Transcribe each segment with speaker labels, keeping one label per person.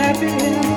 Speaker 1: happy.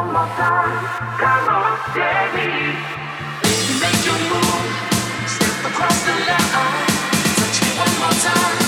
Speaker 2: come on Time.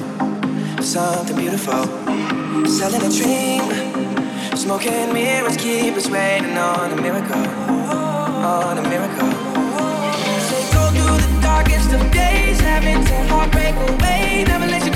Speaker 3: beautiful, something beautiful. Selling a dream, smoking mirrors keep us waiting on a miracle, on a miracle. Say go through the darkest of days, having to heartbreak away, never let you.